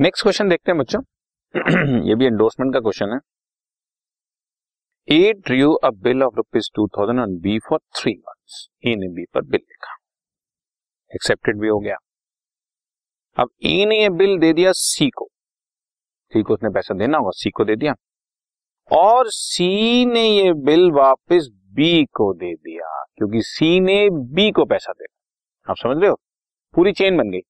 Next question देखते हैं बच्चों। ये भी एंडोर्समेंट का क्वेश्चन है। A drew a bill of rupees two thousand on B for three months A ने बी पर बिल लिखा। एक्सेप्टेड भी हो गया। अब ए ने ये बिल दे दिया सी को। सी को उसने पैसा देना होगा। सी को दे दिया। और सी ने ये बिल वापस बी को दे दिया, क्योंकि सी ने बी को पैसा देना। आप समझ रहे हो? पूरी चेन बन गई।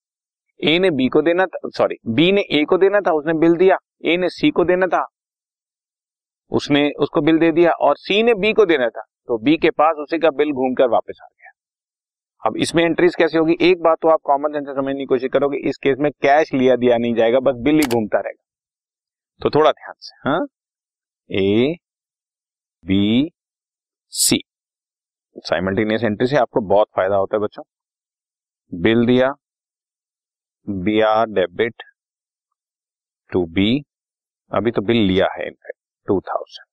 ए ने बी को देना था सॉरी बी ने ए को देना था, उसने बिल दिया ए ने सी को देना था, उसने उसको बिल दे दिया और सी ने बी को देना था तो बी के पास उसी का बिल घूमकर वापस आ गया। अब इसमें एंट्रीज कैसे होगी? एक बात तो आप कॉमन सेंस समझने की कोशिश करोगे, इस केस में कैश लिया दिया नहीं जाएगा, बस बिल ही घूमता रहेगा। तो थोड़ा ध्यान से हाँ? A B C simultaneous entry से आपको बहुत फ़ायदा होता है बच्चों। बिल दिया B R debit to B अभी तो बिल लिया है इनफैक्ट टू थाउज़ेंड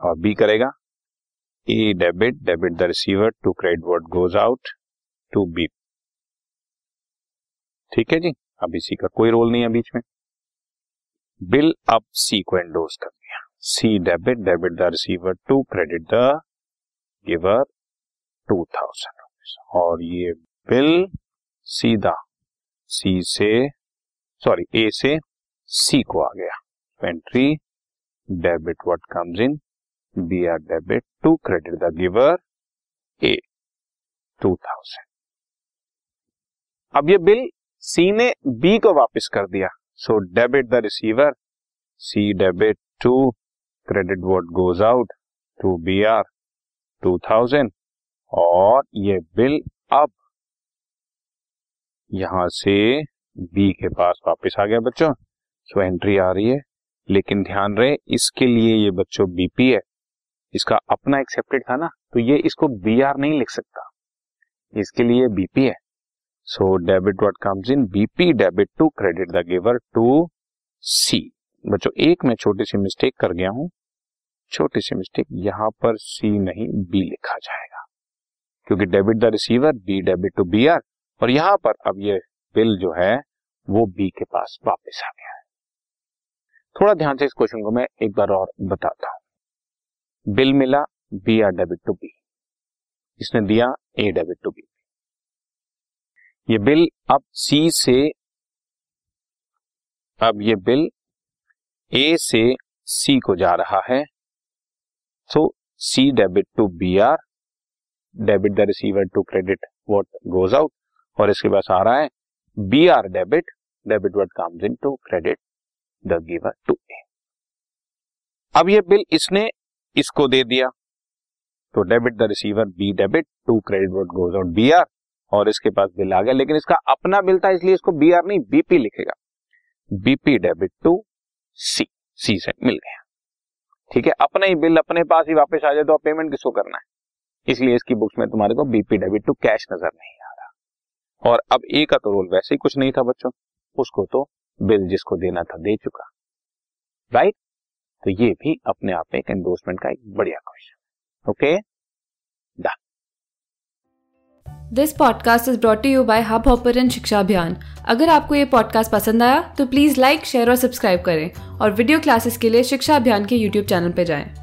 और बी करेगा A debit debit the receiver to credit what goes out to B ठीक है जी, अब इसी का कोई रोल नहीं है बीच में। बिल अब सी को एंडोर्स कर दिया। C debit debit the receiver to credit the giver two thousand और ये बिल सीधा, सी से सॉरी ए से सी को आ गया। Entry debit what comes in B R debit to credit the giver A two thousand अब ये बिल सी ने बी को वापस कर दिया। So debit the receiver C debit to credit what goes out to B R two thousand और ये bill अब यहाँ से बी के पास वापस आ गया बच्चों। सो एंट्री आ रही है। लेकिन ध्यान रहे, इसके लिए ये बच्चों बीपी है। इसका अपना एक्सेप्टेड था ना? तो ये इसको बी आर नहीं लिख सकता। इसके लिए बीपी है। So debit what comes in BP debit to credit the giver to C बच्चों, एक मैं छोटी सी मिस्टेक कर गया हूँ। छोटी सी मिस्टेक यहाँ पर सी नहीं बी लिखा जाएगा। क्योंकि debit the receiver B debit to B R और यहाँ पर अब ये बिल जो है, वो बी के पास वापस आ गया है। थोड़ा ध्यान से इस क्वेश्चन को मैं एक बार और बताता हूँ। बिल मिला B R debit to B. इसने दिया ए डेबिट टू बी। ये बिल अब सी से, अब ये बिल ए से सी को जा रहा है। So C debit to B R, debit the receiver to credit, what goes out. और इसके पास आ रहा है B R debit debit what comes in to credit the giver to A अब ये बिल इसने इसको दे दिया। तो debit the receiver B debit to credit what goes out B R और इसके पास बिल आ गया। लेकिन इसका अपना बिल था, इसलिए इसको बी आर नहीं बीपी लिखेगा। BP debit to C C से मिल गया। ठीक है, अपना ही बिल अपने पास ही वापस आ जाए तो पेमेंट किसको करना है? इसलिए इसकी बुक्स में तुम्हारे को बीपी डेबिट टू कैश नज़र नहीं आ और अब ए का तो रोल वैसे ही कुछ नहीं था बच्चों। उसको तो बिल जिसको देना था दे चुका। राइट तो ये भी अपने आप में एक एंडोर्समेंट का एक बढ़िया question okay this podcast is brought you by Hubhopper Shiksha Abhiyan अगर आपको ये पॉडकास्ट पसंद आया तो प्लीज़ लाइक शेयर और सब्सक्राइब करें। और वीडियो क्लासेस के लिए शिक्षा अभियान के यूट्यूब चैनल पर जाएँ।